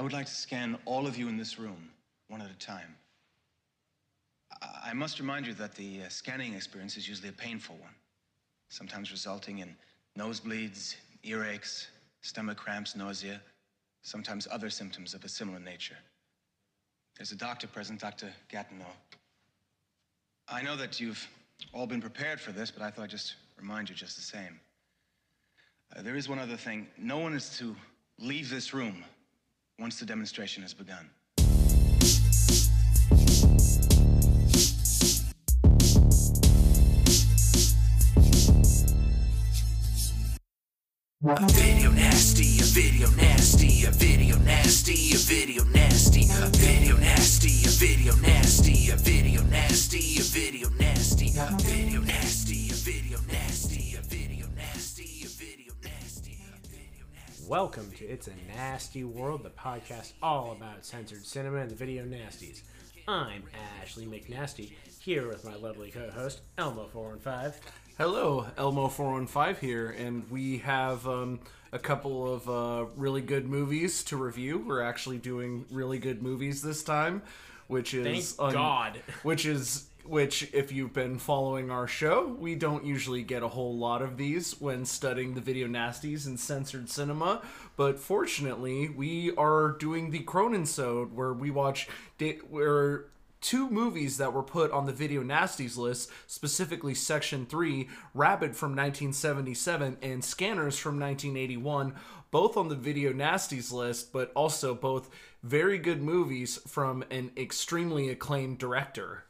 I would like to scan all of you in this room, one at a time. I- I must remind you that the uh, scanning experience is usually a painful one, sometimes resulting in nosebleeds, earaches, stomach cramps, nausea, sometimes other symptoms of a similar nature. There's a doctor present, Dr. Gatineau. I know that you've all been prepared for this, but I thought I'd just remind you just the same. Uh, there is one other thing. No one is to leave this room once the demonstration has begun. A video nasty, a video nasty, a video nasty, a video nasty, a video nasty, a video nasty, a video nasty, a video nasty, a video nasty, Welcome to It's a Nasty World, the podcast all about censored cinema and the video nasties. I'm Ashley McNasty, here with my lovely co-host Elmo415. Hello, Elmo415 here, and we have um, a couple of uh, really good movies to review. We're actually doing really good movies this time, which is Thank God. Which is which, if you've been following our show, we don't usually get a whole lot of these when studying the video nasties and censored cinema. But fortunately, we are doing the Cronin Sode, where we watch da- where two movies that were put on the video nasties list, specifically Section 3, Rabid from 1977 and Scanners from 1981, both on the video nasties list, but also both very good movies from an extremely acclaimed director.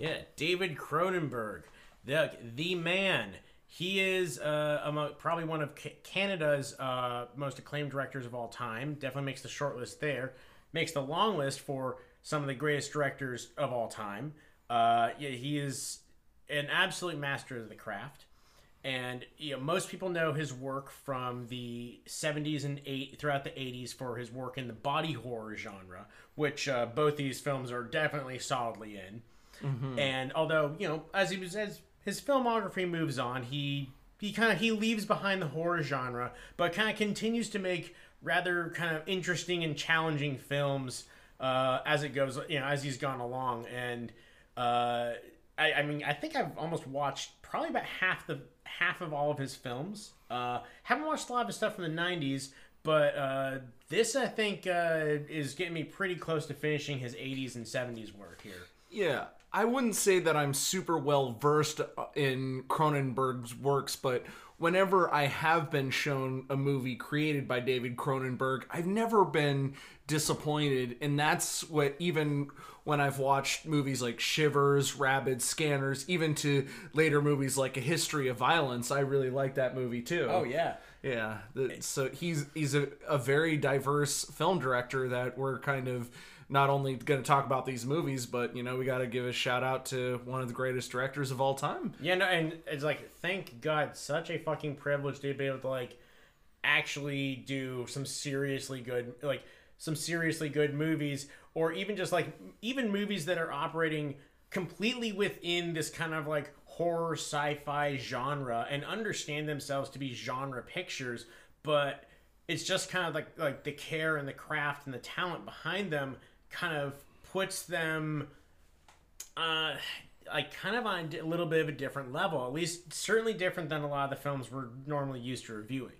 Yeah, David Cronenberg, the the man. He is uh, among, probably one of Canada's uh, most acclaimed directors of all time. Definitely makes the short list there. Makes the long list for some of the greatest directors of all time. Uh, yeah, he is an absolute master of the craft. And you know, most people know his work from the 70s and eight throughout the 80s for his work in the body horror genre, which uh, both these films are definitely solidly in. And although you know, as he was as his filmography moves on, he he kind of he leaves behind the horror genre, but kind of continues to make rather kind of interesting and challenging films uh, as it goes. You know, as he's gone along, and uh, I, I mean, I think I've almost watched probably about half the half of all of his films. Uh, haven't watched a lot of his stuff from the '90s, but uh, this I think uh, is getting me pretty close to finishing his '80s and '70s work here. Yeah, I wouldn't say that I'm super well versed uh, in Cronenberg's works, but whenever I have been shown a movie created by David Cronenberg, I've never been disappointed. And that's what, even when I've watched movies like Shivers, Rabid, Scanners, even to later movies like A History of Violence, I really like that movie too. Oh yeah. Yeah, so he's he's a, a very diverse film director that we're kind of not only going to talk about these movies, but you know we got to give a shout out to one of the greatest directors of all time. Yeah, no, and it's like, thank God, such a fucking privilege to be able to like actually do some seriously good, like some seriously good movies, or even just like even movies that are operating completely within this kind of like horror sci-fi genre and understand themselves to be genre pictures, but it's just kind of like like the care and the craft and the talent behind them kind of puts them uh like kind of on a little bit of a different level at least certainly different than a lot of the films we're normally used to reviewing.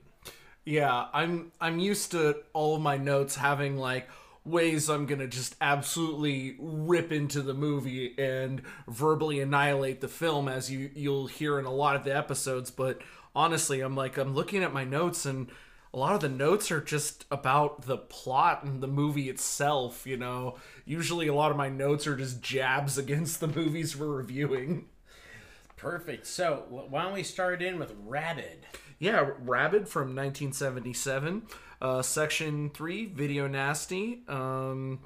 Yeah, I'm I'm used to all of my notes having like ways I'm gonna just absolutely rip into the movie and verbally annihilate the film as you you'll hear in a lot of the episodes, but honestly I'm like I'm looking at my notes and a lot of the notes are just about the plot and the movie itself, you know. Usually a lot of my notes are just jabs against the movies we're reviewing. perfect so why don't we start in with rabid Yeah, Rabid from 1977, uh, Section 3, Video Nasty. Um,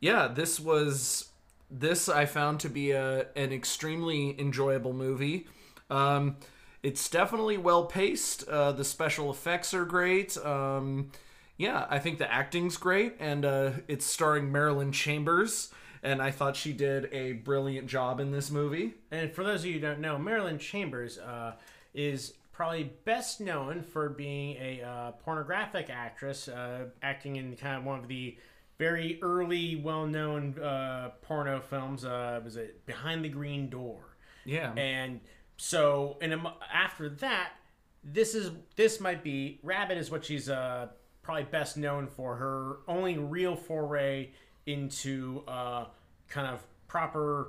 yeah, this was this I found to be a an extremely enjoyable movie. Um, it's definitely well paced. Uh, the special effects are great. Um, yeah, I think the acting's great, and uh, it's starring Marilyn Chambers, and I thought she did a brilliant job in this movie. and for those of you who don't know marilyn chambers uh, is probably best known for being a uh, pornographic actress, uh, acting in kind of one of the very early, well-known uh, porno films. Uh, was it Behind the Green Door? Yeah. And so, and after that, this is this might be Rabid is what she's uh, probably best known for. Her only real foray into uh, kind of proper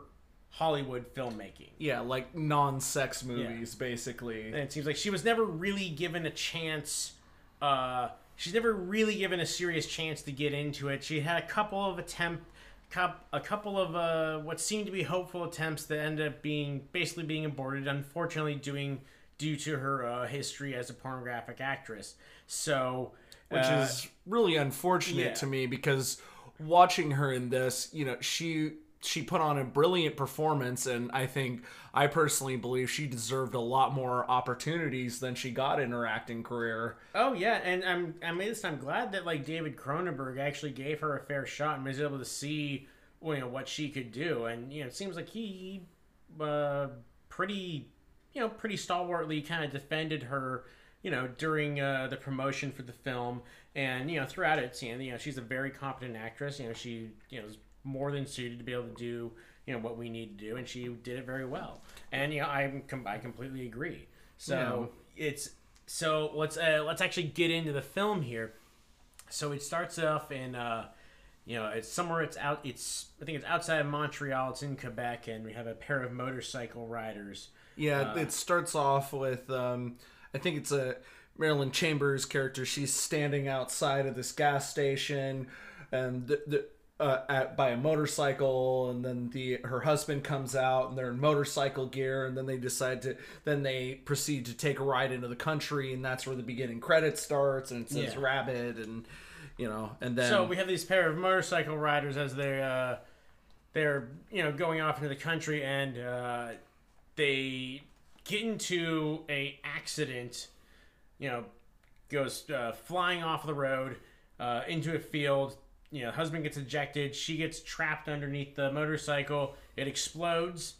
Hollywood filmmaking. yeah, like non-sex movies, basically. And it seems like she was never really given a chance. Uh, she's never really given a serious chance to get into it. She had a couple of attempt, cup, a couple of uh, what seemed to be hopeful attempts that ended up being basically being aborted. Unfortunately, doing due to her uh, history as a pornographic actress. So, which uh, is really unfortunate yeah. to me because watching her in this, you know, she she put on a brilliant performance and I think I personally believe she deserved a lot more opportunities than she got in her acting career. Oh yeah, and I'm I mean I'm glad that like David Cronenberg actually gave her a fair shot and was able to see you know what she could do, and you know it seems like he uh, pretty you know pretty stalwartly kind of defended her you know during uh, the promotion for the film, and you know throughout it, you know, she's a very competent actress. You know she you know more than suited to be able to do you know what we need to do, and she did it very well. And you know I com- I completely agree. So it's so let's uh, let's actually get into the film here. So it starts off in uh, you know it's somewhere it's out it's I think it's outside of Montreal. It's in Quebec, and we have a pair of motorcycle riders. Yeah, it starts off with um I think it's a Marilyn Chambers character. She's standing outside of this gas station and the, the uh, at, by a motorcycle and then the her husband comes out and they're in motorcycle gear and then they decide to then they proceed to take a ride into the country and that's where the beginning credit starts and it says Yeah. rabid and you know and then So we have these pair of motorcycle riders as they uh, they're you know going off into the country, and uh, they get into a accident. You know, goes uh, flying off the road uh, into a field. You know, husband gets ejected. She gets trapped underneath the motorcycle. It explodes.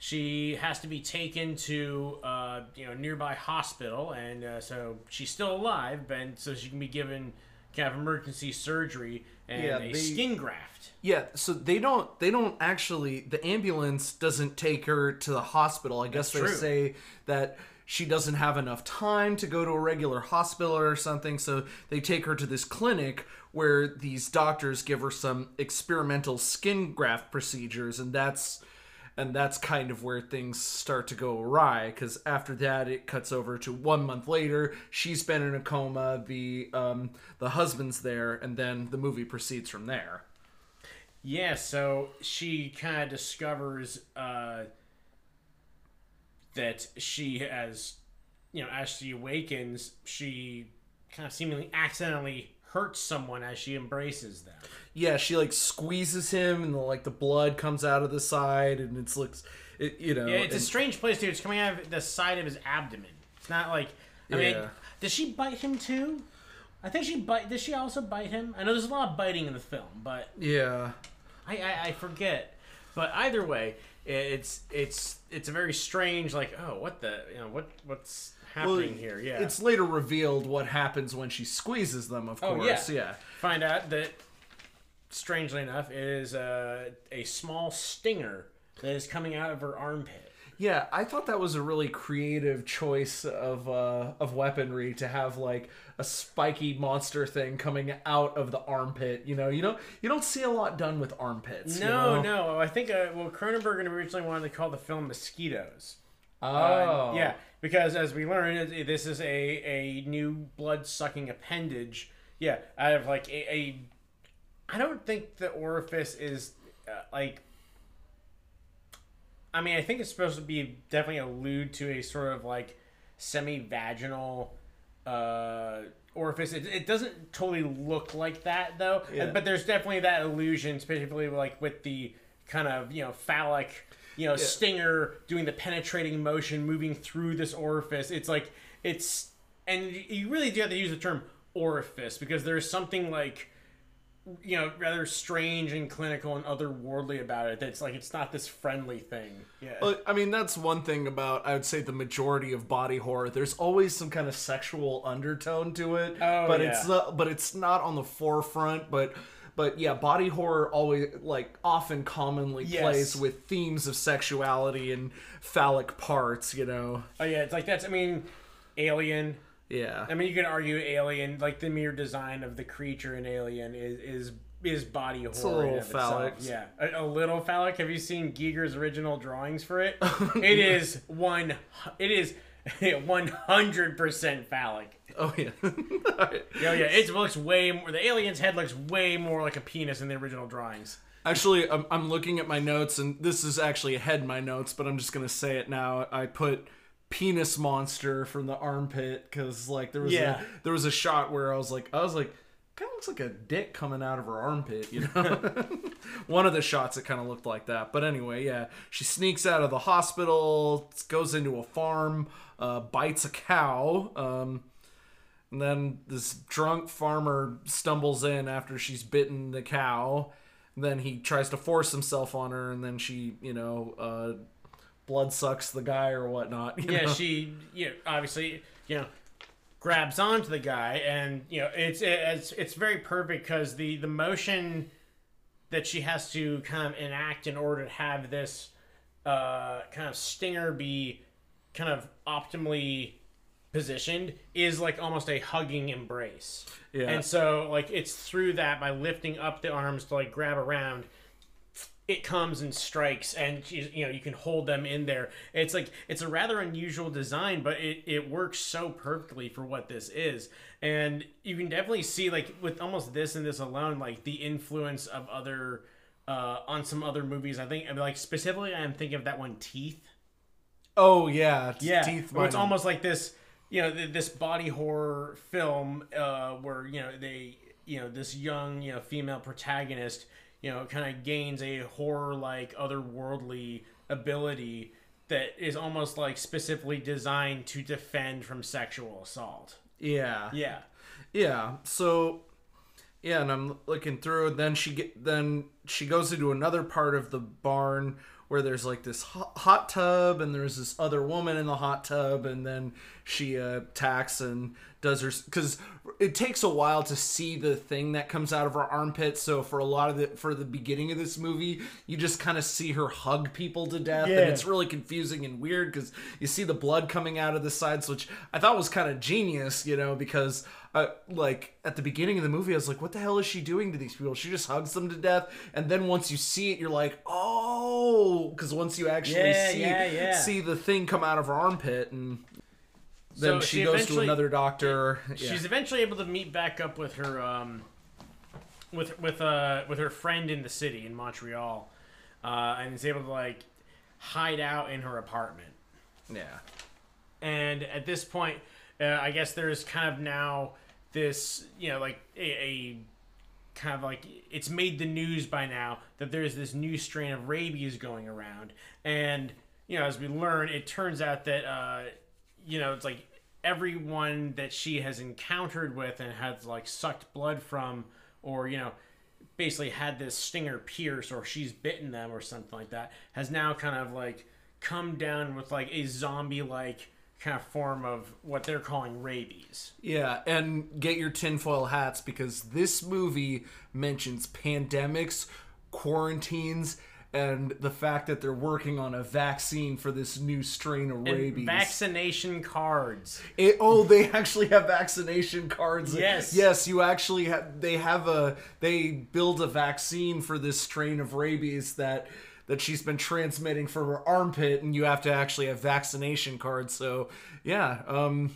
She has to be taken to uh, you know nearby hospital, and uh, so she's still alive, and so she can be given kind of emergency surgery and Yeah, a they- skin graft. Yeah, so they don't they don't actually the ambulance doesn't take her to the hospital. I guess That's they true. say that she doesn't have enough time to go to a regular hospital or something, so they take her to this clinic where these doctors give her some experimental skin graft procedures and that's and that's kind of where things start to go awry because after that it cuts over to one month later she's been in a coma the um the husband's there and then the movie proceeds from there. Yeah, so she kind of discovers uh, that she has, you know, as she awakens, she kind of seemingly accidentally hurts someone as she embraces them. yeah she like squeezes him and the, like the blood comes out of the side and it's looks it, you know Yeah, it's a strange place, dude. It's coming out of the side of his abdomen. It's not like, I mean, Yeah. does she bite him too? I think she bite. Does she also bite him? I know there's a lot of biting in the film, but yeah I, I, I forget. But either way, it's it's it's a very strange like oh what the you know what what's happening here yeah it's later revealed what happens when she squeezes them of Oh, course yeah. yeah find out that strangely enough it is uh, a small stinger that is coming out of her armpit. Yeah, I thought that was a really creative choice of uh, of weaponry to have like a spiky monster thing coming out of the armpit. You know, you don't you don't see a lot done with armpits. you No, know? no. I think uh, well, Cronenberg originally wanted to call the film "Mosquitoes." Oh, Uh, yeah, because as we learned, this is a a new blood sucking appendage. Yeah, out of like a, a I don't think the orifice is uh, like. I mean, I think it's supposed to be definitely allude to a sort of like semi-vaginal uh, orifice. It, it doesn't totally look like that though, Yeah. but there's definitely that illusion, specifically like with the kind of you know phallic, you know, stinger doing the penetrating motion, moving through this orifice. It's like it's, and you- you really do have to use the term orifice because there's something like you know rather strange and clinical and otherworldly about it. That's like it's not this friendly thing. Yeah. Well, I mean, that's one thing about I would say the majority of body horror. There's always some kind of sexual undertone to it, Oh, but yeah. it's not. But it's not on the forefront. But but yeah, body horror always like often commonly Yes. plays with themes of sexuality and phallic parts. You know, oh yeah, it's like that's. I mean, Alien. Yeah. I mean, you can argue Alien, like the mere design of the creature in Alien is is is body horror. a little phallic. Yeah, a, a little phallic. Have you seen Giger's original drawings for it? Oh, it is one. It is one hundred percent phallic. oh yeah. Yeah, yeah. It looks way more. The alien's head looks way more like a penis in the original drawings. Actually, I'm, I'm looking at my notes, and this is actually ahead in my notes, but I'm just gonna say it now. I put penis monster from the armpit because like there was Yeah. a there was a shot where I was like I was like kind of looks like a dick coming out of her armpit, you know. One of the shots it kind of looked like that, but anyway, yeah. She sneaks out of the hospital, goes into a farm, uh, bites a cow. Um, and then this drunk farmer stumbles in after she's bitten the cow. And then he tries to force himself on her, and then she, you know, uh, blood sucks the guy or whatnot. Yeah, know? she, you know, obviously, you know, grabs onto the guy, and you know, it's it's it's very perfect because the the motion that she has to kind of enact in order to have this uh, kind of stinger be kind of optimally positioned is like almost a hugging embrace. Yeah. And so like it's through that by lifting up the arms to like grab around it comes and strikes and you know you can hold them in there. It's like it's a rather unusual design but it, it works so perfectly for what this is. And you can definitely see like with almost this and this alone like the influence of other uh on some other movies. I think like specifically i'm thinking of that one teeth. Oh yeah, it's yeah teeth. it's almost like this you know this body horror film uh where you know they you know this young you know female protagonist you know kind of gains a horror like otherworldly ability that is almost like specifically designed to defend from sexual assault yeah, yeah Yeah. So yeah, and I'm looking through. and Then she get then she goes into another part of the barn where there's like this hot, hot tub and there's this other woman in the hot tub and then she uh, attacks and does her because it takes a while to see the thing that comes out of her armpit. So for a lot of the for the beginning of this movie you just kind of see her hug people to death. Yeah. and it's really confusing and weird because you see the blood coming out of the sides which i thought was kind of genius you know because uh, like at the beginning of the movie i was like what the hell is she doing to these people? She just hugs them to death. And then once you see it you're like oh! Because once you actually Yeah, see yeah, see the thing come out of her armpit and then So she, she goes to another doctor. yeah. she's eventually able to meet back up with her um with with uh with her friend in the city in montreal uh and is able to like hide out in her apartment. Yeah. And at this point uh, i guess there's kind of now this you know like a, a kind of like it's made the news by now that there's this new strain of rabies going around. And you know as we learn it turns out that uh you know it's like everyone that she has encountered with and has like sucked blood from or you know basically had this stinger pierce or she's bitten them or something like that has now kind of like come down with like a zombie like kind of form of what they're calling rabies. Yeah, and get your tinfoil hats because this movie mentions pandemics, quarantines, and the fact that they're working on a vaccine for this new strain of and rabies. vaccination cards It, oh, they actually have vaccination cards. Yes. yes, you actually have. They have a. They build a vaccine for this strain of rabies that that she's been transmitting from her armpit, and you have to actually have vaccination cards. So, yeah. Um,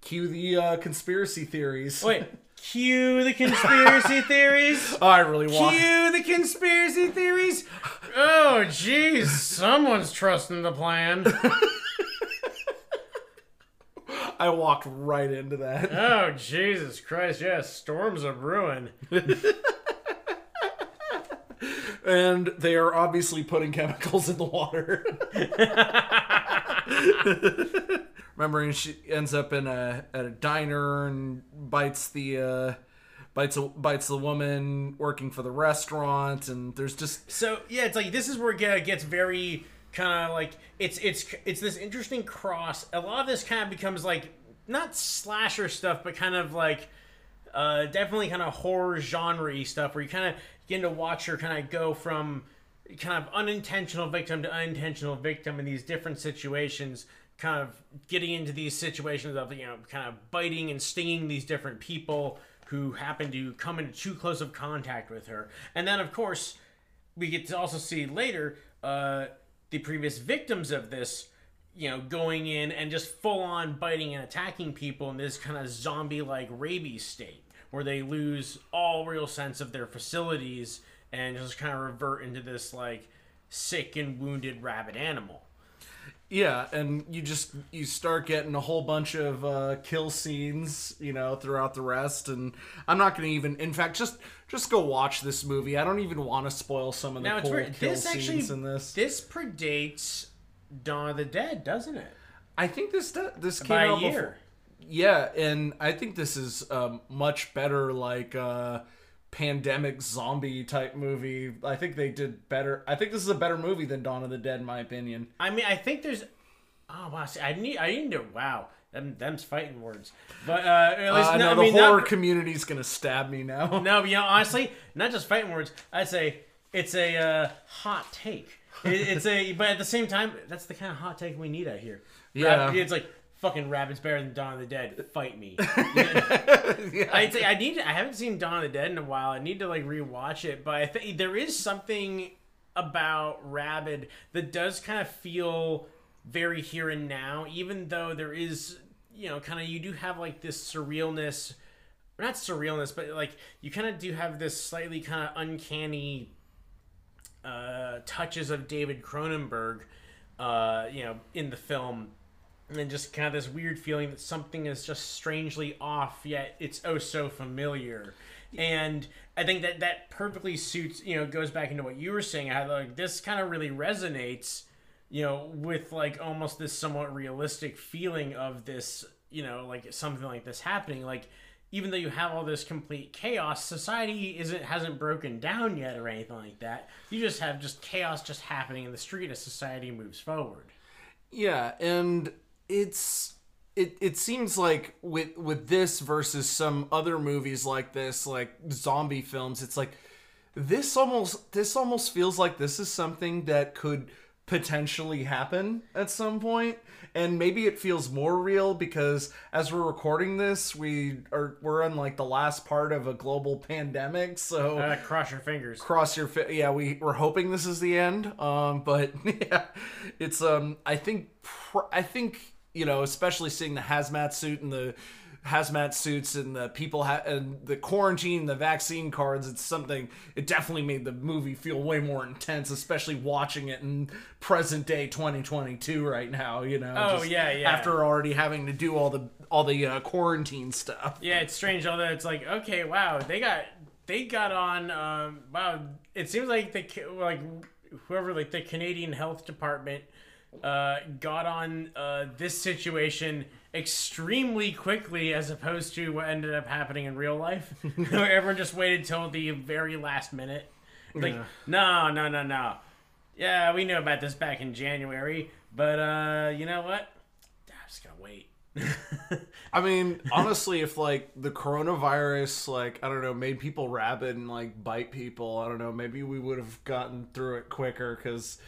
cue the uh, conspiracy theories. wait cue the conspiracy theories oh, I really want. Cue the conspiracy theories. Oh, jeez, someone's trusting the plan. I walked right into that. Oh, Jesus Christ! Yes, storms of ruin. and they are obviously putting chemicals in the water. Remembering, she ends up in a at a diner and bites the uh, bites a, bites the woman working for the restaurant, and there's just So yeah, it's like this is where it gets very kind of like it's it's it's this interesting cross. A lot of this kind of becomes like not slasher stuff, but kind of like uh, definitely kind of horror genre stuff where you kind of begin to watch her kind of go from kind of unintentional victim to unintentional victim in these different situations kind of getting into these situations of you know kind of biting and stinging these different people who happen to come into too close of contact with her and then of course we get to also see later uh, the previous victims of this, you know, going in and just full on biting and attacking people in this kind of zombie like rabies state where they lose all real sense of their facilities and just kind of revert into this like sick and wounded rabid animal. Yeah, and you just you start getting a whole bunch of uh, kill scenes, you know, throughout the rest. And I'm not going to even, in fact, just just go watch this movie. I don't even want to spoil some of the Now cool weird. kill This actually scenes in this. this predates Dawn of the Dead, doesn't it? I think this this came By a out year. before. Yeah, and I think this is um, much better, like uh, pandemic zombie type movie. I think they did better. I think this is a better movie than Dawn of the Dead, in my opinion. I mean, I think there's. Oh wow! See, I need. I need to. Wow, them them's fighting words. But uh, at least Uh, no, no, I the mean, horror not, community's gonna stab me now. No, but you know, honestly, not just fighting words. I'd say it's a uh, hot take. It, it's a, but at the same time, that's the kind of hot take we need out here. Yeah. Rab- it's like fucking Rabid's better than Dawn of the Dead. Fight me. I'd say I need. To, I haven't seen Dawn of the Dead in a while. I need to like rewatch it. But I think there is something about Rabid that does kind of feel very here and now, even though there is, you know, kind of you do have like this surrealness not surrealness, but like you kind of do have this slightly kind of uncanny uh, touches of David Cronenberg, uh, you know, in the film, and then just kind of this weird feeling that something is just strangely off, yet it's oh so familiar. And I think that that perfectly suits, you know, goes back into what you were saying. How like this kind of really resonates, you know, with like almost this somewhat realistic feeling of this, you know, like something like this happening. Like even though you have all this complete chaos, society isn't hasn't broken down yet or anything like that. You just have just chaos just happening in the street as society moves forward. Yeah, and it's it it seems like with with this versus some other movies like this, like zombie films, it's like this almost this almost feels like this is something that could potentially happen at some point and maybe it feels more real because as we're recording this we are we're in like the last part of a global pandemic so Uh, cross your fingers. cross your fi- yeah we we're hoping this is the end um but yeah it's um i think pr- i think you know especially seeing the hazmat suit and the hazmat suits and the people ha- and the quarantine the vaccine cards it's something it definitely made the movie feel way more intense especially watching it in present day 2022 right now you know Oh, yeah, yeah. after already having to do all the all the uh, quarantine stuff Yeah, it's strange. Although it's like, okay, wow, they got they got on. Um, wow, it seems like the like whoever like the Canadian Health Department uh, got on uh, this situation extremely quickly as opposed to what ended up happening in real life. Where everyone just waited till the very last minute. Like, no, no, no, no. Yeah, we knew about this back in January, but uh, you know what? I'm just gonna wait. I mean, honestly, if like the coronavirus, like I don't know, made people rabid and like bite people, I don't know, maybe we would have gotten through it quicker because,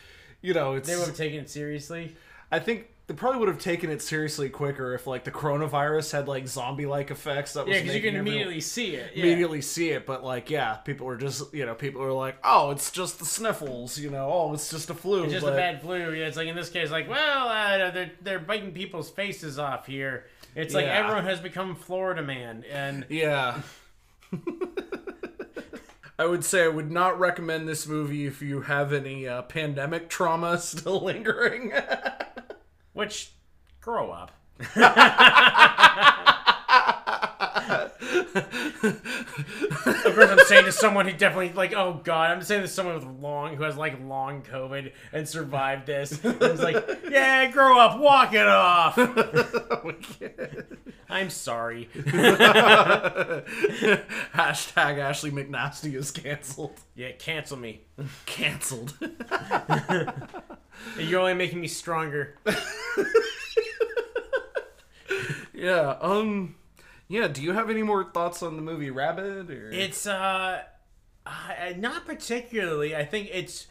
you know, it's. They would have taken it seriously. I think they probably would have taken it seriously quicker if like the coronavirus had like zombie-like effects that was Yeah, because you can immediately see it. Yeah. immediately see it. But like, yeah, people were just you know, people were like, oh, it's just the sniffles, you know, oh, it's just a flu. It's just but... a bad flu. Yeah, it's like in this case, like, well, uh, they're they're biting people's faces off here. It's like Yeah. everyone has become Florida man, and Yeah. I would say I would not recommend this movie if you have any uh, pandemic trauma still lingering. which grow up. of course, I'm saying to someone who definitely like, oh god, I'm saying to someone with long who has like long COVID and survived this. And it's like, yeah, grow up, walk it off. I'm sorry. Hashtag Ashley McNasty is canceled. Yeah, cancel me. Canceled. You're only making me stronger. yeah. Um. Yeah. Do you have any more thoughts on the movie Rabid? Or It's uh, not particularly. I think it's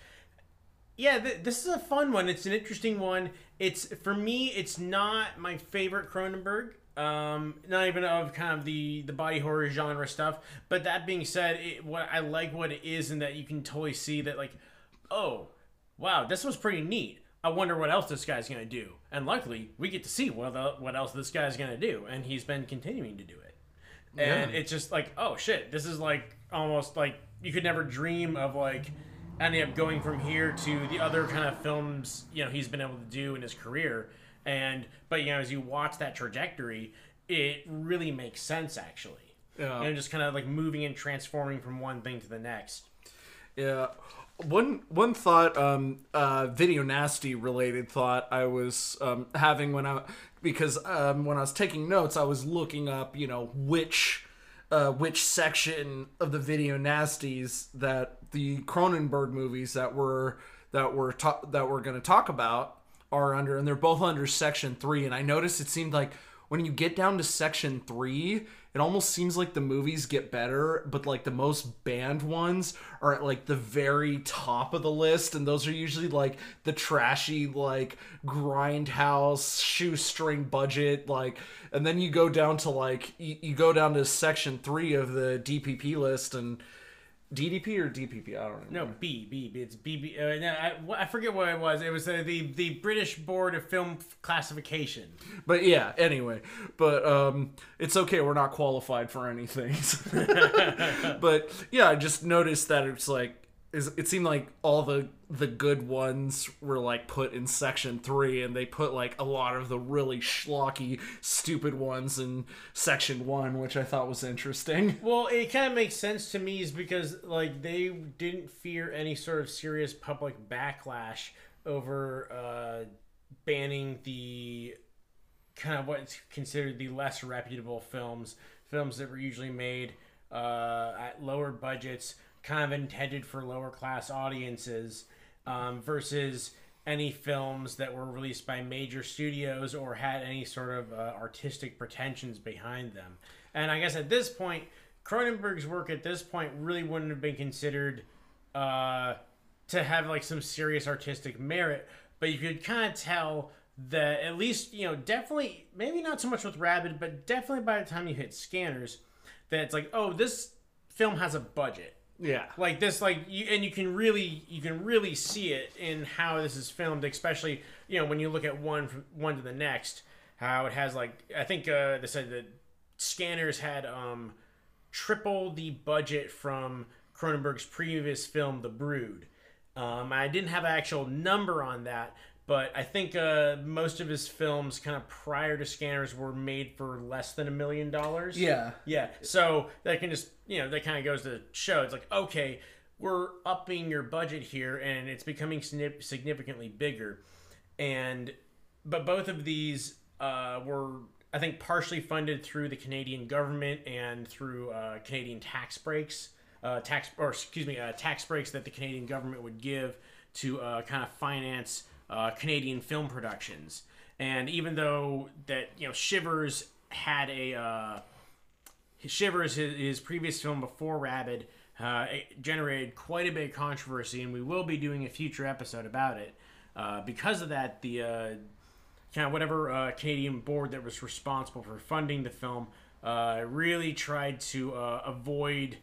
yeah. Th- this is a fun one. It's an interesting one. It's for me. It's not my favorite Cronenberg. Um, not even of kind of the the body horror genre stuff. But that being said, it, what I like what it is, and that you can totally see that like, oh, wow, this was pretty neat. I wonder what else this guy's gonna do. And luckily, we get to see what the, what else this guy's gonna do, and he's been continuing to do it. And Yeah. it's just like, oh shit, this is like almost like you could never dream of like ending up going from here to the other kind of films you know he's been able to do in his career. And but you know as you watch that trajectory, it really makes sense actually. Yeah. And just kind of like moving and transforming from one thing to the next. Yeah. One one thought, um, uh, video nasty related thought I was um, having when I because um, when I was taking notes, I was looking up, you know, which uh, which section of the video nasties that the Cronenberg movies that were that were ta- that we're going to talk about are under, and they're both under section three. And I noticed it seemed like when you get down to section three, it almost seems like the movies get better, but like the most banned ones are at like the very top of the list, and those are usually like the trashy, like grindhouse, shoestring budget, like, and then you go down to like you, you go down to section three of the DPP list and. DDP or DPP? I don't know. No, B, B, B. It's B, B. Uh, no, I, I forget what it was. It was uh, the the British Board of Film Classification. But yeah, anyway. But um it's okay, we're not qualified for anything. but yeah, I just noticed that it's like is it seemed like all the the good ones were like put in section 3 and they put like a lot of the really schlocky stupid ones in section 1, which I thought was interesting. Well, it kind of makes sense to me is because like they didn't fear any sort of serious public backlash over uh, banning the kind of what's considered the less reputable films, films that were usually made uh, at lower budgets, kind of intended for lower class audiences, um, versus any films that were released by major studios or had any sort of uh, artistic pretensions behind them. And I guess at this point, Cronenberg's work at this point really wouldn't have been considered uh, to have like some serious artistic merit, but you could kind of tell that at least you know definitely maybe not so much with Rabid, but definitely by the time you hit Scanners, that it's like oh this film has a budget Yeah. like this like you and you can really you can really see it in how this is filmed especially you know when you look at one from one to the next how it has like i think uh they said that scanners had um triple the budget from cronenberg's previous film the brood um i didn't have an actual number on that but I think uh, most of his films, kind of prior to Scanners, were made for less than a million dollars. Yeah. Yeah, so that can just you know that kind of goes to show it's like okay, we're upping your budget here, and it's becoming significantly bigger, and but both of these uh, were I think partially funded through the Canadian government and through uh, Canadian tax breaks, uh, tax or excuse me, uh, tax breaks that the Canadian government would give to uh, kind of finance uh, Canadian film productions, and even though that you know Shivers had a uh, Shivers, his, his previous film before Rabid, uh, generated quite a bit of controversy, and we will be doing a future episode about it. Uh, because of that, the uh, kind of whatever uh, Canadian board that was responsible for funding the film uh, really tried to uh, avoid,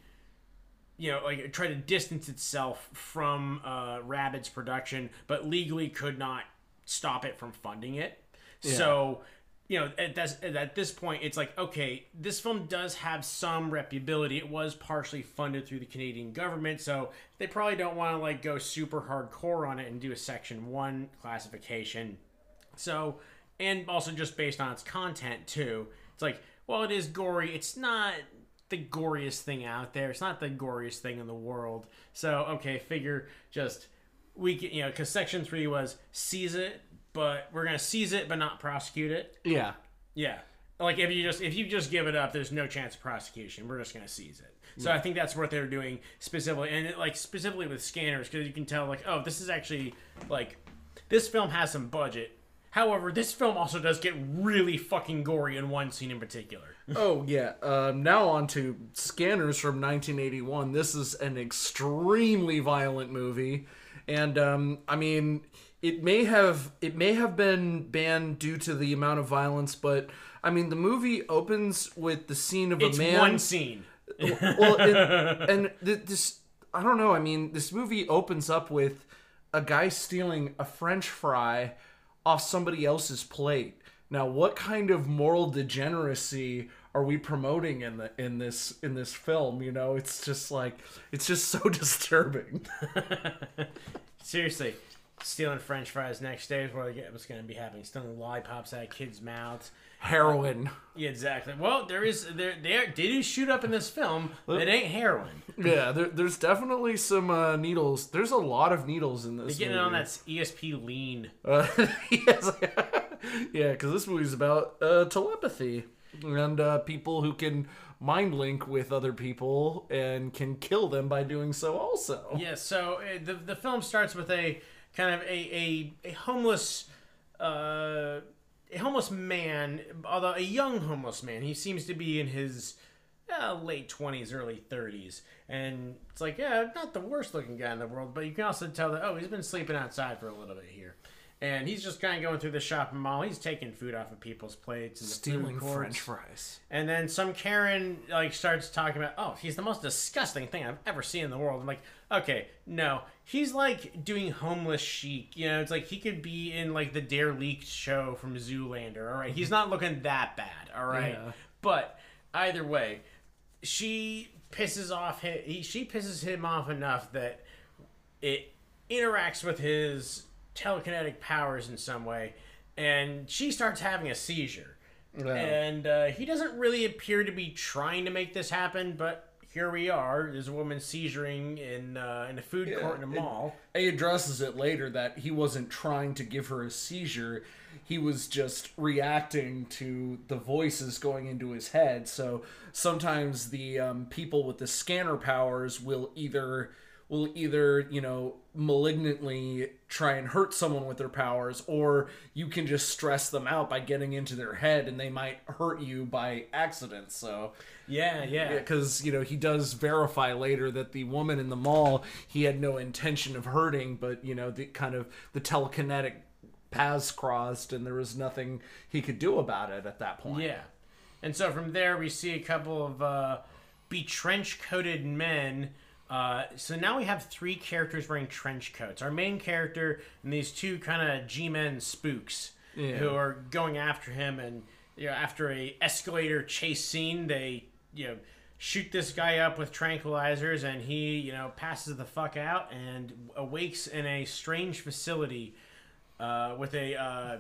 you know, like try to distance itself from uh, Rabid's production, but legally could not stop it from funding it. So you know, at this, at this point, it's like, okay, this film does have some reputability. It was partially funded through the Canadian government, so they probably don't want to like go super hardcore on it and do a Section One classification. So, and also just based on its content too, it's like, well, it is gory. It's not the goriest thing out there. It's not the goriest thing in the world. So, okay, figure just we can, you know, because Section Three was seize it, but we're gonna seize it but not prosecute it. Yeah. Yeah. Like if you just if you just give it up, there's no chance of prosecution. We're just gonna seize it. So I think that's what they're doing specifically, and it, like specifically with scanners, because you can tell like, oh, this is actually like this film has some budget. However, this film also does get really fucking gory in one scene in particular. Oh yeah. Um, now on to Scanners from 1981. This is an extremely violent movie, and um, I mean, it may have it may have been banned due to the amount of violence, but I mean, the movie opens with the scene of It's a man. one scene. well, it, and this I don't know. I mean, this movie opens up with a guy stealing a French fry off somebody else's plate. Now, what kind of moral degeneracy are we promoting in the in this in this film? You know, it's just like it's just so disturbing. Seriously, stealing French fries next day is what what's going to be happening. Stealing lollipops out of kids' mouths. Heroin. Yeah, exactly. Well, there is there they, are, they do shoot up in this film. It ain't heroin. Yeah, there, there's definitely some uh, needles. There's a lot of needles in this. They're getting on that ESP lean. Uh, yes. yeah, because this movie's about uh, telepathy and uh, people who can mind link with other people and can kill them by doing so. Also, Yeah, so uh, the the film starts with a kind of a a, a homeless uh, a homeless man, although a young homeless man. He seems to be in his uh, late twenties, early thirties, and it's like yeah, not the worst looking guy in the world, but you can also tell that oh, he's been sleeping outside for a little bit here. And he's just kind of going through the shopping mall. He's taking food off of people's plates and stealing. French fries. And then some Karen like starts talking about, oh, he's the most disgusting thing I've ever seen in the world. I'm like, okay, no, he's like doing homeless chic. You know, it's like he could be in like the Derelicte show from Zoolander. All right, he's not looking that bad. All right, Yeah. but either way, she pisses off him. He, she pisses him off enough that it interacts with his telekinetic powers in some way, and she starts having a seizure. And uh, he doesn't really appear to be trying to make this happen, but here we are. There's a woman seizuring in uh, in a food court in a mall. He addresses it later that he wasn't trying to give her a seizure. He was just reacting to the voices going into his head. So sometimes the um, people with the scanner powers will either will either you know malignantly try and hurt someone with their powers, or you can just stress them out by getting into their head, and they might hurt you by accident. So yeah, yeah. because you know he does verify later that the woman in the mall he had no intention of hurting but you know the kind of the telekinetic paths crossed and there was nothing he could do about it at that point Yeah. And so from there, we see a couple of uh, betrench coated men. Uh, so now we have three characters wearing trench coats. Our main character and these two kind of G men spooks who are going after him. And you know, after a escalator chase scene, they you know shoot this guy up with tranquilizers, and he you know passes the fuck out and awakes in a strange facility uh, with a uh,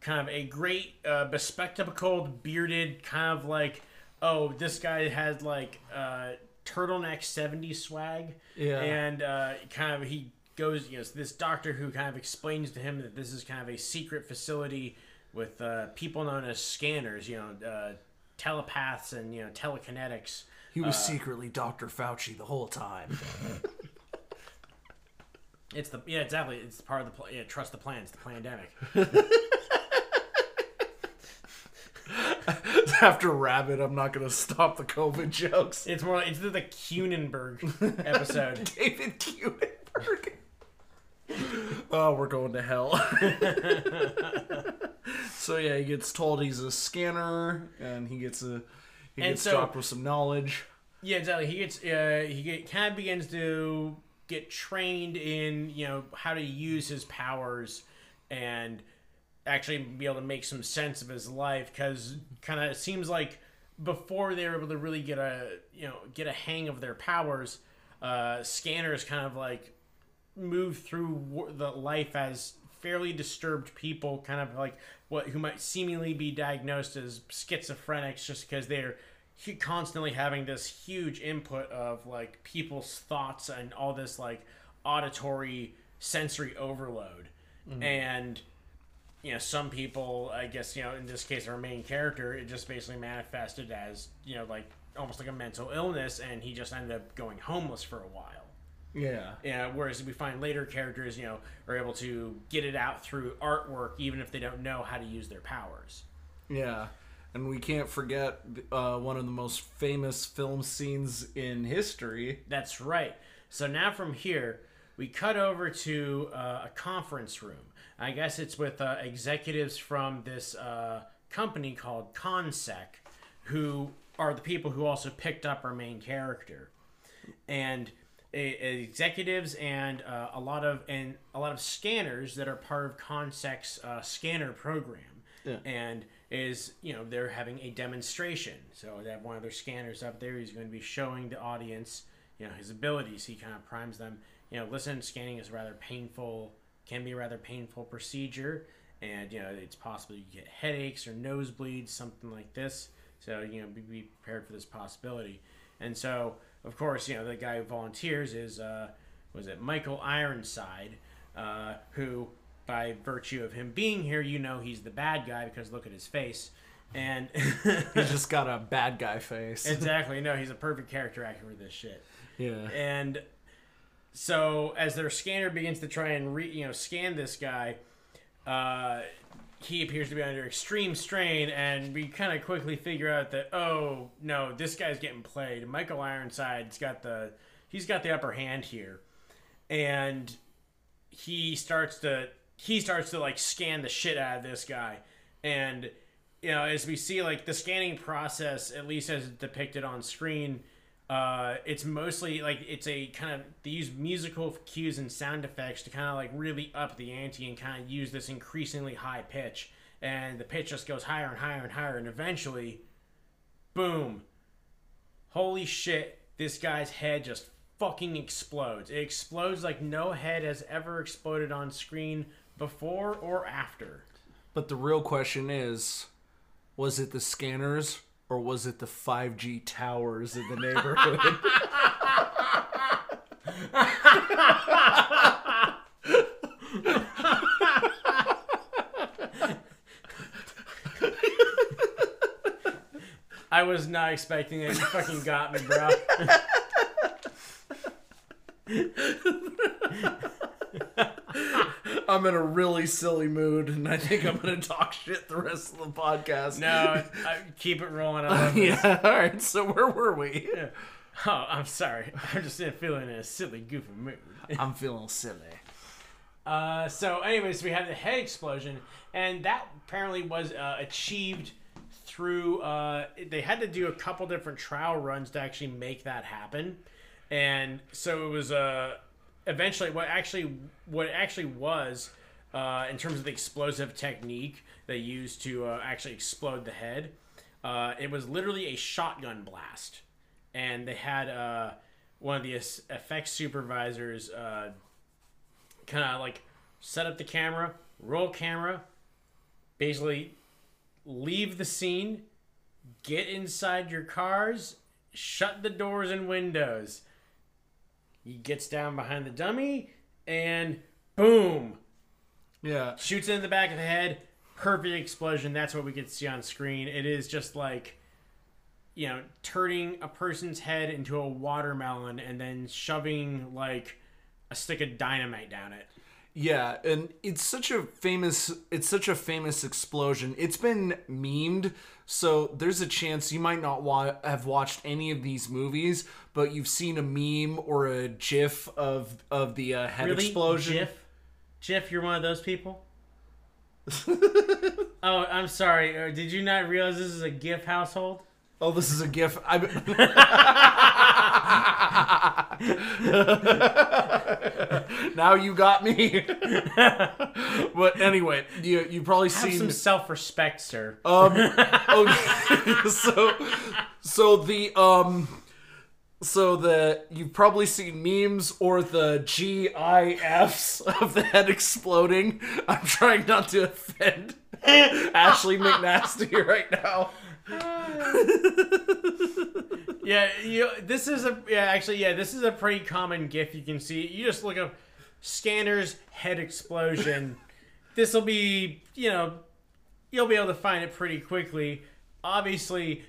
kind of a great uh, bespectacled, bearded, kind of like, oh, this guy had like uh, turtleneck 70s swag. Yeah. And uh, kind of he goes, you know, this doctor who kind of explains to him that this is kind of a secret facility with uh, people known as scanners, you know, uh, telepaths and, you know, telekinetics. he was secretly dr fauci the whole time It's the, yeah, exactly. It's part of the, pl- yeah, trust the plan. It's the pandemic. after rabid i'm not gonna stop the covid jokes It's more like, it's the, the Cunenberg episode. david Cunenberg. oh we're going to hell so yeah he gets told he's a scanner and he gets a he And gets so- dropped with some knowledge Yeah, exactly. He gets uh, he get, kind of begins to get trained in you know how to use his powers and actually be able to make some sense of his life because kind of it seems like before they were able to really get a you know get a hang of their powers, uh, scanners kind of like move through the life as fairly disturbed people, kind of like what who might seemingly be diagnosed as schizophrenics, just because they're constantly having this huge input of like people's thoughts and all this like auditory sensory overload, and you know, some people, I guess, you know, in this case, our main character, it just basically manifested as, you know, like almost like a mental illness, and he just ended up going homeless for a while. Yeah. Yeah, whereas we find later characters, you know, are able to get it out through artwork, even if they don't know how to use their powers. Yeah. And we can't forget uh, one of the most famous film scenes in history. That's right. So now from here, we cut over to uh, a conference room. I guess it's with uh, executives from this uh, company called Consec, who are the people who also picked up our main character, and a, executives and uh, a lot of and a lot of scanners that are part of Consec's uh, scanner program. Yeah. And is you know they're having a demonstration, so they have one of their scanners up there. He's going to be showing the audience you know his abilities. He kind of primes them. You know, listen, scanning is rather painful, can be a rather painful procedure, and you know it's possible you get headaches or nosebleeds, something like this. So you know, be, be prepared for this possibility. And so, of course, you know the guy who volunteers is uh, was it Michael Ironside, uh, who by virtue of him being here, you know he's the bad guy because look at his face. And He's just got a bad guy face. exactly, no, he's a perfect character actor for this shit. yeah. And so as their scanner begins to try and re, you know scan this guy, uh, he appears to be under extreme strain, and we kind of quickly figure out that oh no, this guy's getting played. Michael Ironside's got the he's got the upper hand here, and he starts to he starts to like scan the shit out of this guy, and you know as we see like the scanning process, at least as depicted on screen uh, it's mostly like it's a kind of they use musical cues and sound effects to kind of like really up the ante and kind of use this increasingly high pitch. And the pitch just goes higher and higher and higher and eventually boom. Holy shit this guy's head just fucking explodes. It explodes like no head has ever exploded on screen before or after. But the real question is was it the scanners or was it the 5G towers in the neighborhood? i was not expecting it you fucking got me bro I'm in a really silly mood and I think I'm going to talk shit the rest of the podcast. no I, keep it rolling it. Yeah, all right. So where were we? Oh, I'm sorry. I'm just feeling in a silly, goofy mood. I'm feeling silly. Uh, so, anyways, we have the head explosion, and that apparently was uh, achieved through. Uh, they had to do a couple different trial runs to actually make that happen, and so it was uh, eventually what actually what actually was uh, in terms of the explosive technique they used to uh, actually explode the head. Uh, it was literally a shotgun blast, and they had uh, one of the effects supervisors uh, kind of like set up the camera, roll camera, basically leave the scene, get inside your cars, shut the doors and windows. He gets down behind the dummy and boom, Yeah. shoots it in the back of the head. Perfect explosion. That's what we get to see on screen. It is just like, you know, turning a person's head into a watermelon and then shoving like a stick of dynamite down it. Yeah, and it's such a famous it's such a famous explosion. It's been memed, so there's a chance you might not wa- have watched any of these movies, but you've seen a meme or a gif of of the uh, head Really? explosion. GIF, GIF, you're one of those people? oh, I'm sorry. Uh, Did you not realize this is a GIF household? Oh, this is a gif. I now you got me. but anyway, you you probably Have seen some self-respect, sir. Um. Okay. so, so the um, so the you've probably seen memes or the GIFs of the head exploding. I'm trying not to offend Ashley McNasty right now. yeah, you. This is a yeah. Actually, yeah. This is a pretty common GIF. You can see. You just look up scanners head explosion, this will be, you know, you'll be able to find it pretty quickly. Obviously,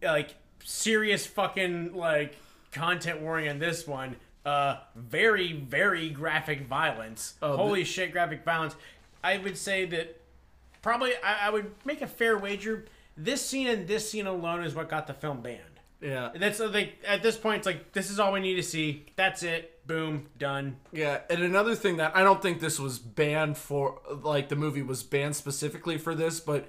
like serious fucking like content warning on this one. Uh, very very graphic violence. Oh, Holy shit, graphic violence. I would say that probably I, I would make a fair wager. This scene and this scene alone is what got the film banned. Yeah. That's uh, like at this point, it's like this is all we need to see. That's it. Boom, done. Yeah, and another thing that I don't think this was banned for, like the movie was banned specifically for this, but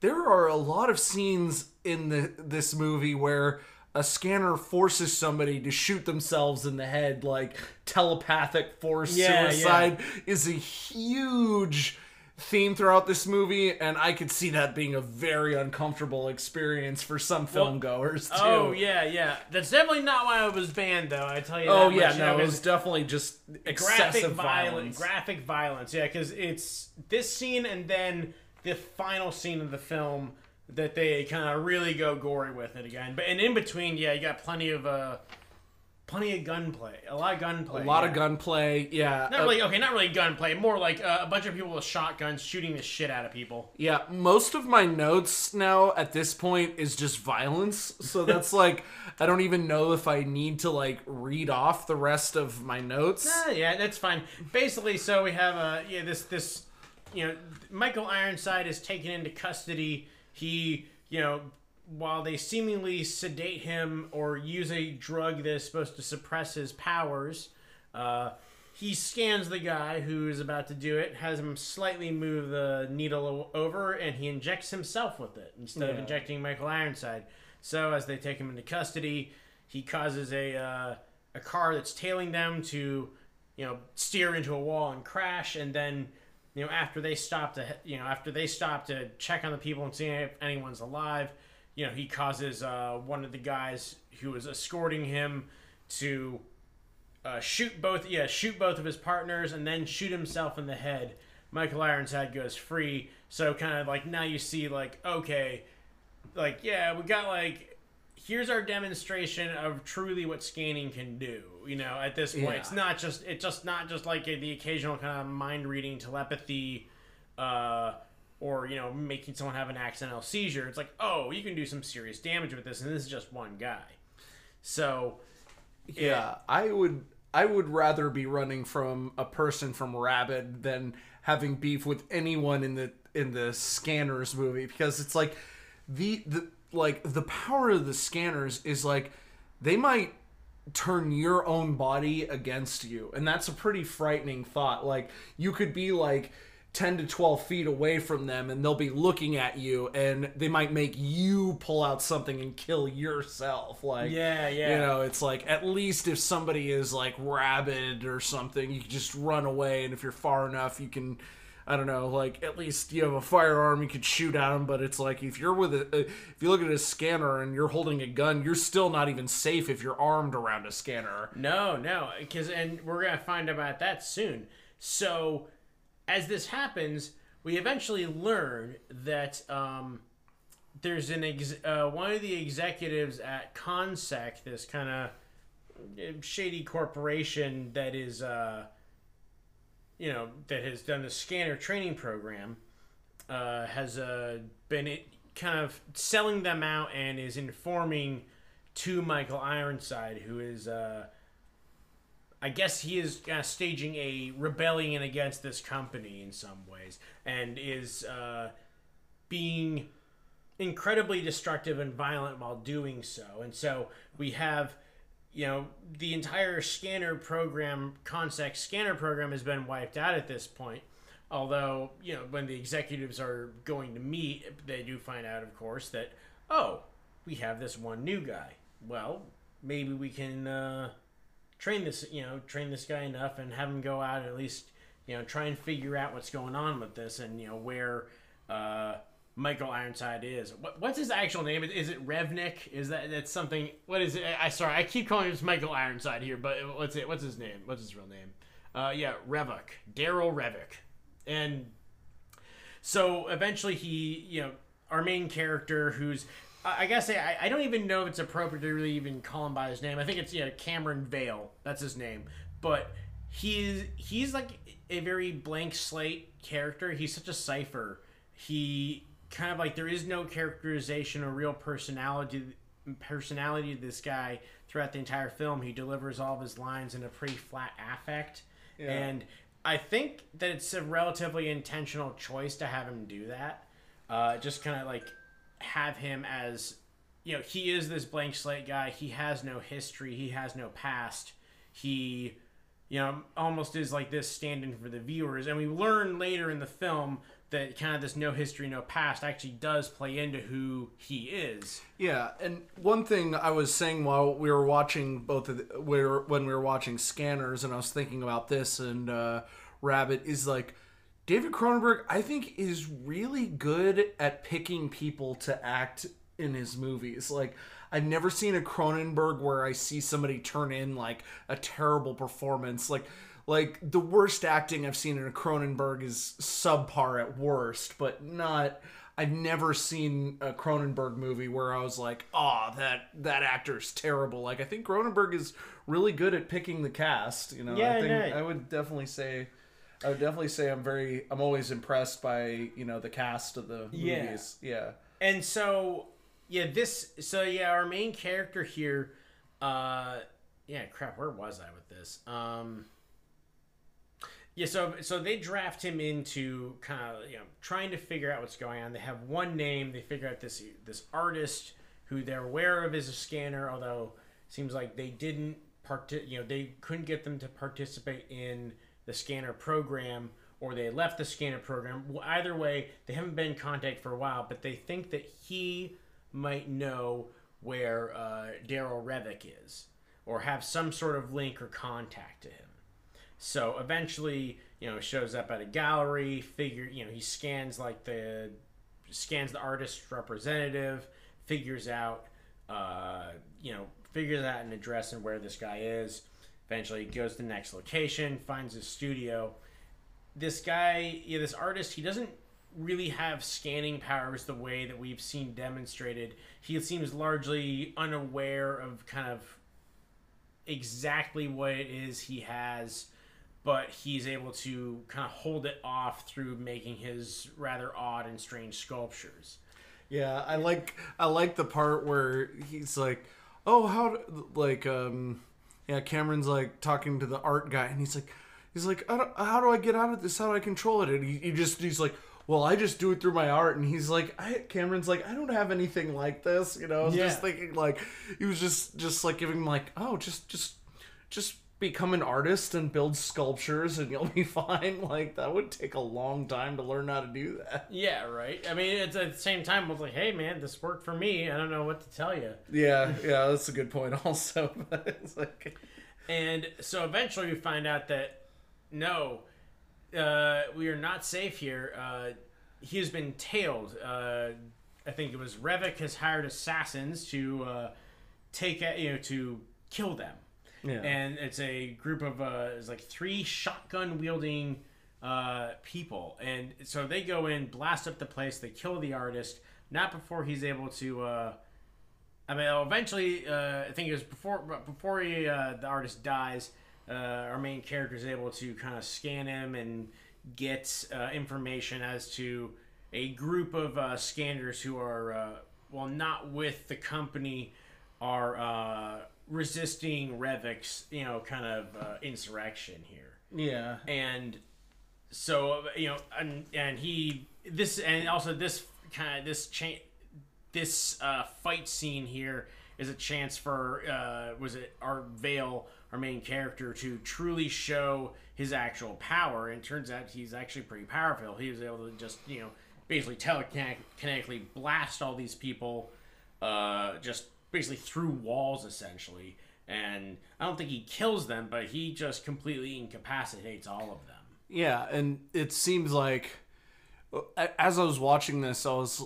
there are a lot of scenes in the this movie where a scanner forces somebody to shoot themselves in the head, like telepathic force Yeah, suicide is a huge theme throughout this movie, and I could see that being a very uncomfortable experience for some film goers too. Oh yeah, yeah. That's definitely not why it was banned, though. I tell you. Oh that yeah, much, you no, know, it was definitely just graphic excessive violence. violence. Graphic violence, yeah, because it's this scene and then the final scene of the film that they kind of really go gory with it again. But and in between, yeah, you got plenty of uh, plenty of gunplay, a lot of gunplay, A lot yeah. of gunplay, yeah. Not Uh, really, okay, not really gunplay. More like uh, a bunch of people with shotguns shooting the shit out of people. Yeah, most of my notes now at this point is just violence. So that's like I don't even know if I need to like read off the rest of my notes. Uh, yeah, that's fine. Basically, so we have uh, yeah this this you know Michael Ironside is taken into custody. He you know while they seemingly sedate him or use a drug that is supposed to suppress his powers, uh, he scans the guy who is about to do it, has him slightly move the needle over, and he injects himself with it instead of injecting Michael Ironside. So as they take him into custody, he causes a uh, a car that's tailing them to you know steer into a wall and crash, and then you know after they stop to you know after they stop to check on the people and see if anyone's alive, you know he causes uh, one of the guys who was escorting him to uh, shoot both yeah shoot both of his partners and then shoot himself in the head. Michael ironside goes free. So kind of like now you see like okay like yeah we got like here's our demonstration of truly what scanning can do you know at this point. Yeah. it's not just it's just not just like a, the occasional kind of mind reading telepathy uh or you know making someone have an accidental seizure it's like oh you can do some serious damage with this and this is just one guy. So Yeah, I would I would rather be running from a person from Rabid than having beef with anyone in the in the scanners movie because it's like the the like the power of the scanners is like they might turn your own body against you and that's a pretty frightening thought. Like you could be like 10 to 12 feet away from them and they'll be looking at you and they might make you pull out something and kill yourself like Yeah, yeah. you know it's like at least if somebody is like rabid or something you can just run away and if you're far enough you can I don't know, like at least you have a firearm you could shoot at them, but it's like if you're with a, uh, if you look at a scanner and you're holding a gun, you're still not even safe if you're armed around a scanner. No, no, because and we're gonna find about that soon. So, as this happens, we eventually learn that um, there's an ex- uh, one of the executives at Consec, this kind of shady corporation that is, uh, you know, that has done the scanner training program, uh, has uh, been kind of selling them out and is informing to Michael Ironside, who is. I guess he is uh, staging a rebellion against this company in some ways, and is uh, being incredibly destructive and violent while doing so. And so we have, you know, the entire scanner program, Consec scanner program, has been wiped out at this point. Although, you know, when the executives are going to meet, they do find out, of course, that, oh, we have this one new guy. Well, maybe we can. Uh, train this you know train this guy enough and have him go out and at least you know try and figure out what's going on with this and you know where uh Michael Ironside is. What, what's his actual name? Is it Revnik? Is that that's something? What is it? I, sorry, I keep calling him Michael Ironside here, but what's it? What's his name? What's his real name? Uh, yeah, Revok, Daryl Revok, and so eventually he, you know, our main character who's I guess I, I don't even know if it's appropriate to really even call him by his name. I think it's yeah Cameron Vale. That's his name. But he's he's like a very blank slate character. He's such a cipher. He kind of like there is no characterization or real personality personality to this guy throughout the entire film. He delivers all of his lines in a pretty flat affect, and I think that it's a relatively intentional choice to have him do that. Uh, just kind of like have him as you know he is this blank slate guy. He has no history. He has no past. He you know, almost is like this stand-in for the viewers. And we learn later in the film that kind of this no history, no past actually does play into who he is. Yeah, and one thing I was saying while we were watching both of the, we were, when we were watching Scanners, and I was thinking about this and uh, Rabid is like David Cronenberg. I think is really good at picking people to act in his movies. Like I've never seen a Cronenberg where I see somebody turn in like a terrible performance. Like like the worst acting I've seen in a Cronenberg is subpar at worst, but not I've never seen a Cronenberg movie where I was like, "Oh, that that actor's terrible." Like I think Cronenberg is really good at picking the cast, you know. Yeah, I think no. I would definitely say I would definitely say I'm very I'm always impressed by, you know, the cast of the Yeah. movies. Yeah. And so, yeah, this, so yeah, our main character here, uh, yeah, crap, where was I with this? Um, yeah, so so they draft him into kind of you know trying to figure out what's going on. They have one name. They figure out this this artist who they're aware of is a scanner, although it seems like they didn't part. You know, they couldn't get them to participate in the scanner program, or they left the scanner program. Either way, they haven't been in contact for a while, but they think that he might know where uh, Daryl Revick is, or have some sort of link or contact to him. So eventually, you know, shows up at a gallery. Figure, you know, he scans like the scans the artist's representative, figures out, uh, you know, figures out an address and where this guy is. Eventually, he goes to the next location, finds his studio. This guy, yeah, this artist, he doesn't really have scanning powers the way that we've seen demonstrated. He seems largely unaware of kind of exactly what it is he has, but he's able to kind of hold it off through making his rather odd and strange sculptures. Yeah, I like I like the part where he's like, "Oh, how do, like um yeah, Cameron's like talking to the art guy and he's like he's like, "How do I get out of this? How do I control it?" And he, he just he's like, "Well, I just do it through my art." And he's like, I, Cameron's like, "I don't have anything like this." You know, I was just thinking like he was just just like giving him like, "Oh, just just just become an artist and build sculptures and you'll be fine." Like that would take a long time to learn how to do that. Yeah, right. I mean, it's at the same time, I was like, hey, man, this worked for me. I don't know what to tell you. Yeah, yeah, that's a good point. Also, it's like, And so eventually we find out that no, uh, we are not safe here. Uh, he has been tailed. Uh, I think it was Revik has hired assassins to uh, take you know to kill them. And it's a group of uh, it's like three shotgun wielding uh, people, and so they go in, blast up the place, they kill the artist. Not before he's able to. Uh, I mean, eventually, uh, I think it was before before he, uh, the artist dies. Uh, our main character is able to kind of scan him and get uh, information as to a group of uh, scanners who are, uh, well, not with the company, are uh, resisting Revik's, you know, kind of uh, insurrection here. Yeah, and so you know and, and he this and also this kind of this cha- this uh, fight scene here is a chance for uh, was it our Vale our main character to truly show his actual power. And turns out he's actually pretty powerful. He was able to just you know basically telekinetically blast all these people uh, just basically through walls essentially and I don't think he kills them but he just completely incapacitates all of them yeah, and it seems like as I was watching this, I was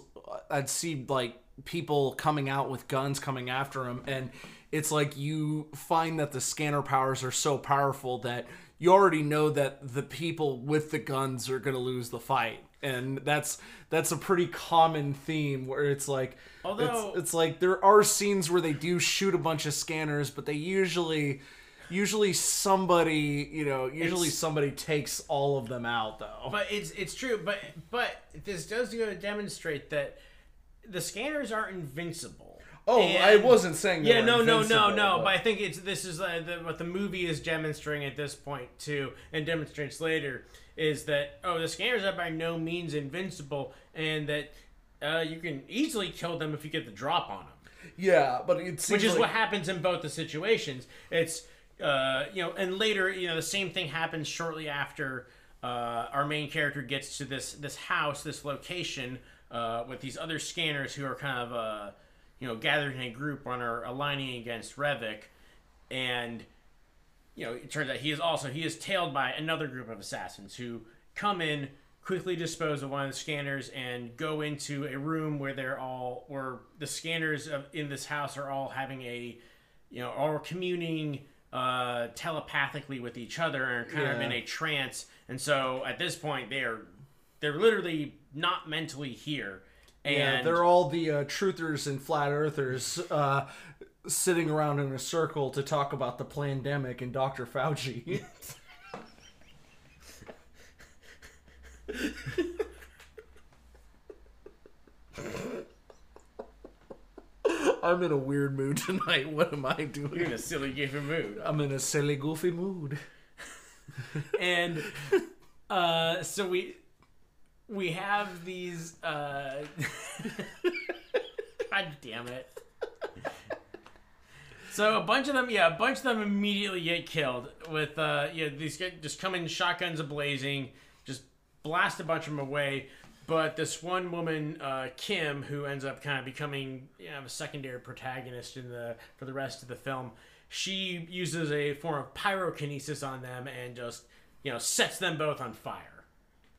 I'd see like people coming out with guns coming after him, and it's like you find that the scanner powers are so powerful that you already know that the people with the guns are gonna lose the fight. And that's that's a pretty common theme where it's like Although- it's, it's like there are scenes where they do shoot a bunch of scanners, but they usually usually somebody, you know, usually somebody takes all of them out though. But it's it's true. But but this does go to demonstrate that the scanners aren't invincible. oh, And- I wasn't saying. Yeah, no, no, no, no. but- But I think it's this is uh, the, what the movie is demonstrating at this point too, and demonstrates later is that oh, the scanners are by no means invincible, and that uh, you can easily kill them if you get the drop on them. yeah, but it seems Which is like, what happens in both the situations. It's uh, you know, and later you know the same thing happens shortly after uh, our main character gets to this this house, this location uh, with these other scanners who are kind of uh, you know gathered in a group and are aligning against Revik, and you know it turns out he is also he is tailed by another group of assassins who come in quickly dispose of one of the scanners and go into a room where they're all where the scanners of, in this house are all having a you know all communing uh, telepathically with each other and are kind of in a trance. And so at this point they are they're literally not mentally here. And Yeah, they're all the uh, truthers and flat earthers uh, sitting around in a circle to talk about the pandemic and Dr. Fauci. I'm in a weird mood tonight. What am I doing? in a silly goofy mood I'm in a silly, goofy mood. and uh, so we we have these. Uh, God damn it! So a bunch of them, yeah, a bunch of them immediately get killed with, uh, yeah, these get just come in shotguns ablazing, just blast a bunch of them away. But this one woman, uh, Kim, who ends up kind of becoming you know, a secondary protagonist in the for the rest of the film, she uses a form of pyrokinesis on them and just you know sets them both on fire,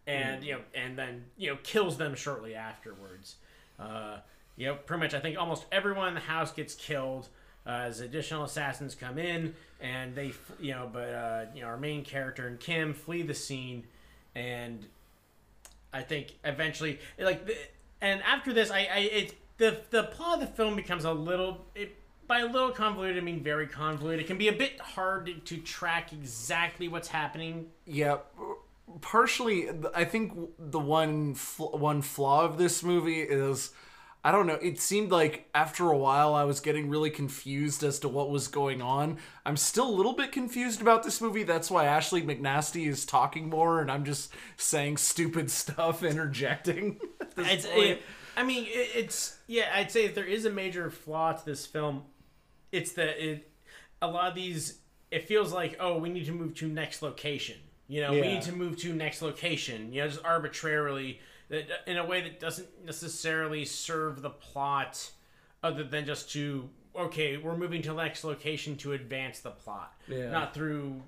and you know and then you know kills them shortly afterwards. Uh, you know, pretty much, I think almost everyone in the house gets killed uh, as additional assassins come in, and they, you know, but uh, you know, our main character and Kim flee the scene, and I think eventually, like, and after this, I, I, it, the the plot of the film becomes a little, it, by a little convoluted, I mean very convoluted. It can be a bit hard to, to track exactly what's happening. Yeah, partially. I think the one fl- one flaw of this movie is, I don't know. It seemed like after a while I was getting really confused as to what was going on. I'm still a little bit confused about this movie. That's why Ashley McNasty is talking more, and I'm just saying stupid stuff, interjecting. It's, it, I mean, it, it's yeah. I'd say if there is a major flaw to this film, it's that it a lot of these. It feels like oh, we need to move to next location. You know, we need to move to next location. You know, just arbitrarily that in a way that doesn't necessarily serve the plot, other than just to okay, we're moving to next location to advance the plot, Yeah. not through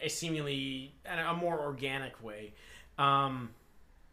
a seemingly a more organic way. Um,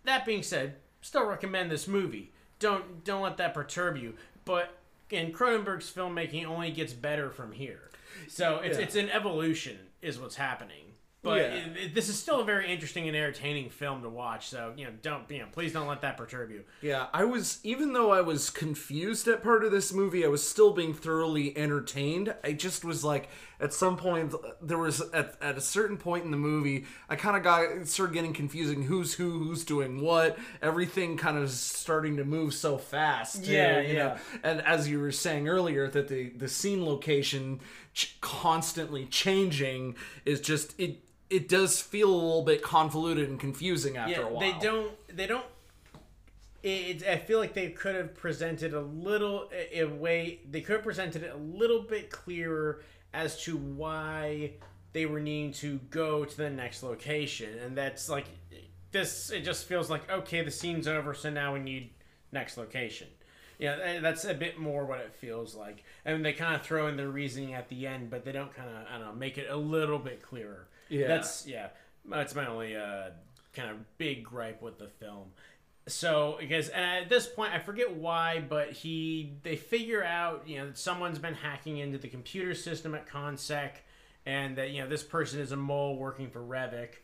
that being said, still recommend this movie. Don't don't let that perturb you. But and Cronenberg's filmmaking only gets better from here. So it's Yeah. it's an evolution, is what's happening. But Yeah. it, it- this is still a very interesting and entertaining film to watch. So you know, don't you know, please don't let that perturb you. Yeah, I was even though I was confused at part of this movie, I was still being thoroughly entertained. I just was like at some point there was at, at a certain point in the movie, I kind of got started getting confusing who's who, who's doing what. Everything kind of starting to move so fast. too, Yeah, you yeah. know? And as you were saying earlier that the the scene location ch- constantly changing is just it it does feel a little bit convoluted and confusing after a while. they don't they don't it, I feel like they could have presented a little a, a way they could have presented it a little bit clearer as to why they were needing to go to the next location. And that's like this it just feels like okay the scene's over so now we need next location. Yeah eh, that's a bit more what it feels like. And they kind of throw in their reasoning at the end but they don't kind of i don't know make it a little bit clearer Yeah. that's yeah. That's my only uh kind of big gripe with the film. So because at this point i forget why but he they figure out you know someone's been hacking into the computer system at consec and that you know this person is a mole working for revik.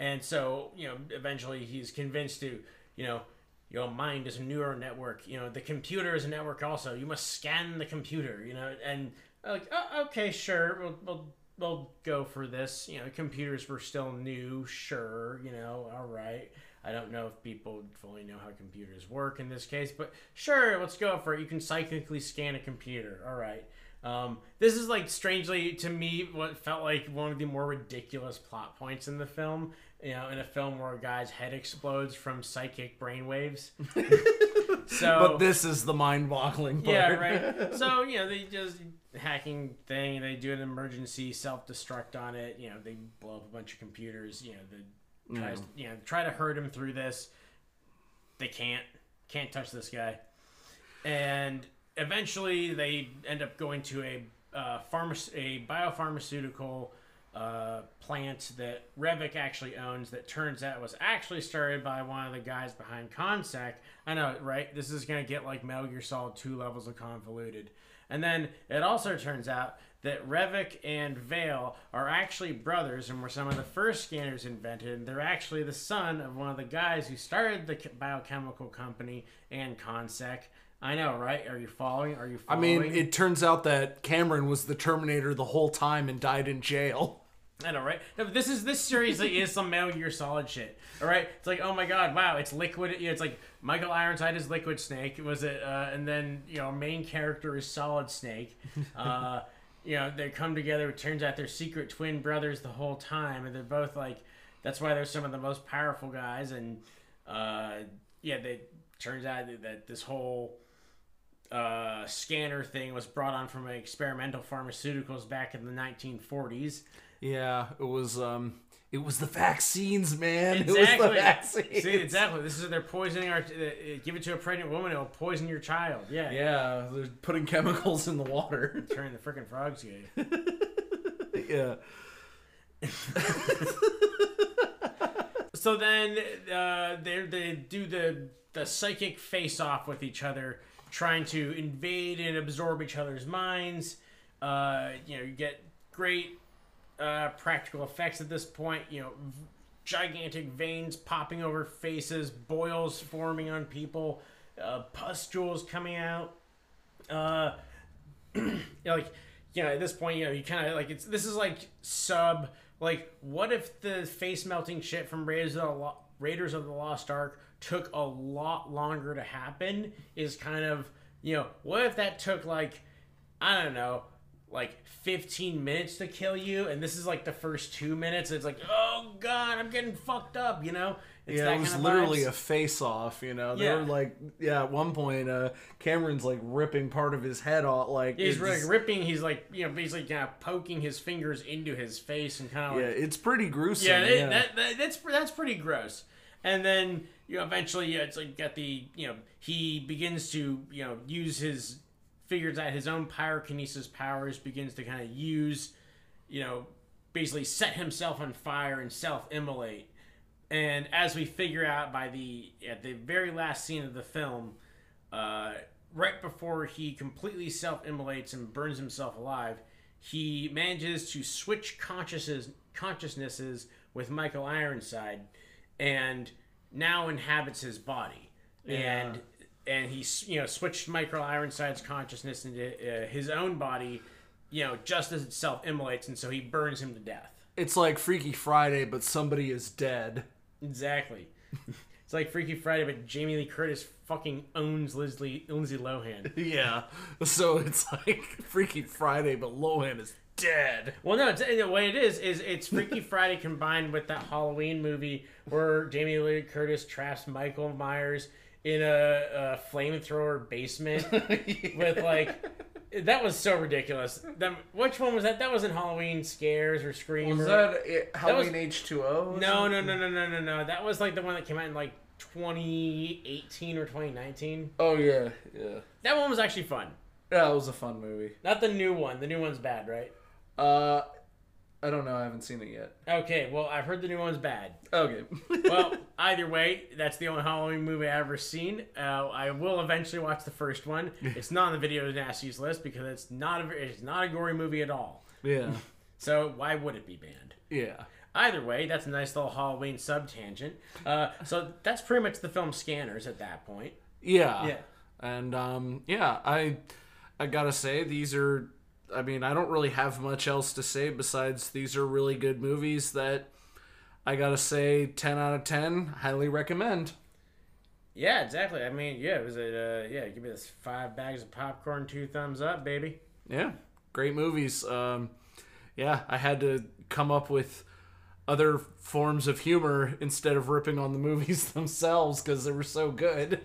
And so you know eventually he's convinced to you know your mind is a neural network. You know the computer is a network also. You must scan the computer you know and like oh, okay sure. We'll, we'll we'll go for this. You know, computers were still new, sure. You know, all right. I don't know if people fully know how computers work in this case, but sure, let's go for it. You can psychically scan a computer. All right. Um, this is like strangely to me what felt like one of the more ridiculous plot points in the film. You know, in a film where a guy's head explodes from psychic brainwaves. so, But this is the mind-boggling part. yeah, right. So you know they just hacking thing. They do an emergency self destruct on it. You know they blow up a bunch of computers. You know the tries you know try to hurt him through this. They can't can't touch this guy, and eventually they end up going to a uh, pharma- a biopharmaceutical uh, plant that Revik actually owns that turns out was actually started by one of the guys behind Consec. I know, right? This is going to get like Metal Gear Solid 2 levels of convoluted. And then it also turns out that Revik and Vale are actually brothers and were some of the first scanners invented. And they're actually the son of one of the guys who started the biochemical company and Consec. I know, right? Are you following? Are you following? I mean, it turns out that Cameron was the Terminator the whole time and died in jail. I know, right? No, this is this seriously is some Metal Gear Solid shit. All right, it's like, oh my god, wow, it's Liquid. It's like Michael Ironside is Liquid Snake. Was it? Uh, and then you know, main character is Solid Snake. Uh, you know, they come together. It turns out they're secret twin brothers the whole time, and they're both like. That's why they're some of the most powerful guys, and uh, yeah, they turns out that this whole uh, scanner thing was brought on from experimental pharmaceuticals back in the 1940s. Yeah, it was um it was the vaccines, man. It Exactly. was the vaccines. See, exactly. This is they're poisoning our. Uh, give it to a pregnant woman, it'll poison your child. Yeah. Yeah, they're putting chemicals in the water. turning the freaking frogs gay. yeah. so then uh, they they do the the psychic face off with each other, trying to invade and absorb each other's minds. Uh, you know, you get great uh, practical effects at this point. You know, v- gigantic veins popping over faces, boils forming on people, uh, pustules coming out. Uh, you know, like you know at this point you know you kind of like it's this is like sub like what if the face melting shit from Raiders of the Lo- Raiders of the Lost Ark took a lot longer to happen is kind of you know what if that took like I don't know like 15 minutes to kill you and this is like the first two minutes it's like oh god I'm getting fucked up you know it's Yeah, that it was literally vibes. a face off, you know. They Yeah. were like yeah, at one point uh Cameron's like ripping part of his head off like He's really ripping. He's like, you know, basically kind of poking his fingers into his face and kind of Yeah, like, it's pretty gruesome. yeah, Yeah, That, that, that's that's pretty gross. And then you know, eventually, yeah, it's like got the you know he begins to you know use his figures out his own pyrokinesis powers, begins to kind of use you know basically set himself on fire and self immolate. And as we figure out by the at the very last scene of the film, uh, right before he completely self immolates and burns himself alive, he manages to switch consciousnesses consciousnesses with Michael Ironside, and now inhabits his body. And and he s- you know switched Michael Ironside's consciousness into uh, his own body, you know, just as it self immolates, and so he burns him to death. It's like Freaky Friday, but somebody is dead. Exactly. it's like Freaky Friday, but Jamie Lee Curtis fucking owns Lindsay, Lindsay Lohan. Yeah. So it's like Freaky Friday, but Lohan is dead. Well, no, it's, what it is is it's Freaky Friday combined with that Halloween movie where Jamie Lee Curtis traps Michael Myers in a, a flamethrower basement with like. That was so ridiculous. That, which one was that? That was in Halloween Scares or Scream. Was that Halloween H2O? No, no, no, no, no, no, no. That was like the one that came out in like 2018 or 2019. Oh, yeah. Yeah. That one was actually fun. Yeah, it was a fun movie. Not the new one. The new one's bad, right? Uh, I don't know. I haven't seen it yet. Okay, well, I've heard the new one's bad. Okay. Well, either way, that's the only Halloween movie I've ever seen. Uh, I will eventually watch the first one. It's not on the video nasties list because it's not a it's not a gory movie at all. yeah. So why would it be banned? Yeah. Either way, that's a nice little Halloween sub tangent. Uh, so that's pretty much the film Scanners at that point. Yeah. Yeah. And um, yeah, I I gotta say these are I mean, I don't really have much else to say besides these are really good movies that I gotta say 10 out of 10. Highly recommend. Yeah, exactly. I mean, yeah, it was a uh, yeah. Give me this five bags of popcorn, two thumbs up, baby. Yeah, great movies. Um, yeah, I had to come up with other forms of humor instead of ripping on the movies themselves because they were so good.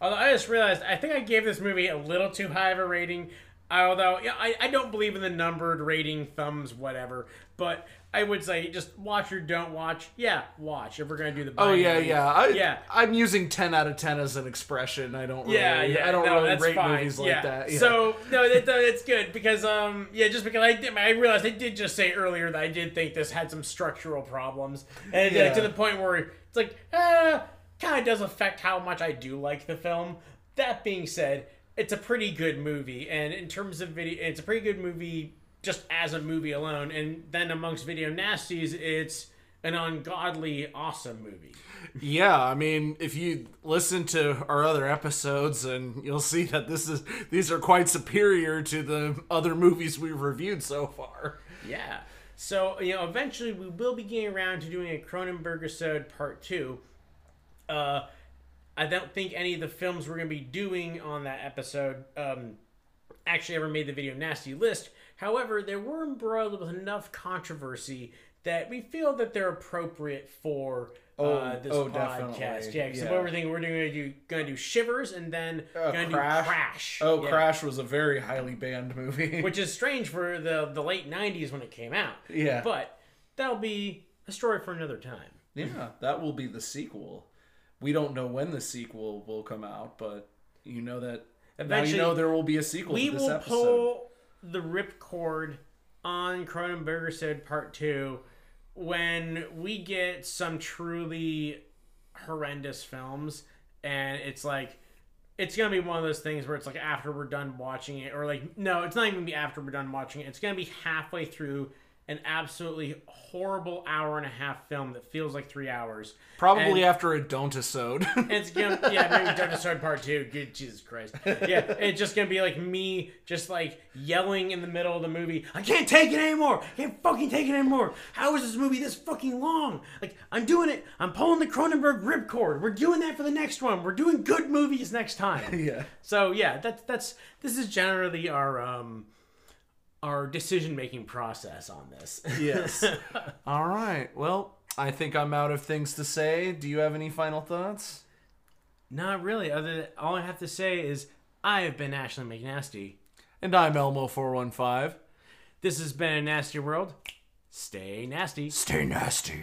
Although I just realized, I think I gave this movie a little too high of a rating. Although yeah, I, I don't believe in the numbered rating, thumbs, whatever. But I would say just watch or don't watch. Yeah, watch if we're gonna do the. Oh yeah, yeah. I, yeah. I'm using 10 out of 10 as an expression. I don't. Really, Yeah, yeah, I don't no, really rate fine. movies like yeah. that. Yeah. So no, that, that, it's good because um yeah, just because I did, I realized I did just say earlier that I did think this had some structural problems, and like, to the point where it's like ah, kind of does affect how much I do like the film. That being said, it's a pretty good movie, and in terms of video, it's a pretty good movie just as a movie alone, and then amongst video nasties, it's an ungodly awesome movie. Yeah, I mean, if you listen to our other episodes, and you'll see that this is these are quite superior to the other movies we've reviewed so far. Yeah. So, you know, eventually we will be getting around to doing a Cronenberg episode part two. Uh, I don't think any of the films we're going to be doing on that episode um, actually ever made the video nasty list. However, they were embroiled with enough controversy that we feel that they're appropriate for uh, Oh, this oh, podcast. definitely. Yeah, because Yeah. what we're thinking, we're do gonna do shivers and then gonna Crash. do crash. Oh, Yeah. Crash was a very highly banned movie. which is strange for the the late '90s when it came out. Yeah. but that'll be a story for another time. yeah, that will be the sequel. We don't know when the sequel will come out, but you know that Eventually, now you know there will be a sequel We to this will episode. pull the ripcord on Cronenberg said Part Two when we get some truly horrendous films, and it's like. It's gonna be one of those things where it's like after we're done watching it, or like no, it's not even gonna be after we're done watching it. It's gonna be halfway through an absolutely horrible hour and a half film that feels like three hours. Probably And- after a don't episode. It's gonna yeah, maybe Sword Part Two. Good Jesus Christ. Yeah, it's just gonna be like me just like yelling in the middle of the movie. I can't take it anymore. I can't fucking take it anymore. How is this movie this fucking long? Like I'm doing it. I'm pulling the Cronenberg ripcord. We're doing that for the next one. We're doing good movies next time. yeah. So yeah, that's that's this is generally our um our decision making process on this. Yes. All right. Well, I think I'm out of things to say. Do you have any final thoughts? Not really. Other than all I have to say is I have been Ashley McNasty. And I'm Elmo415. This has been a nasty world. Stay nasty. Stay nasty.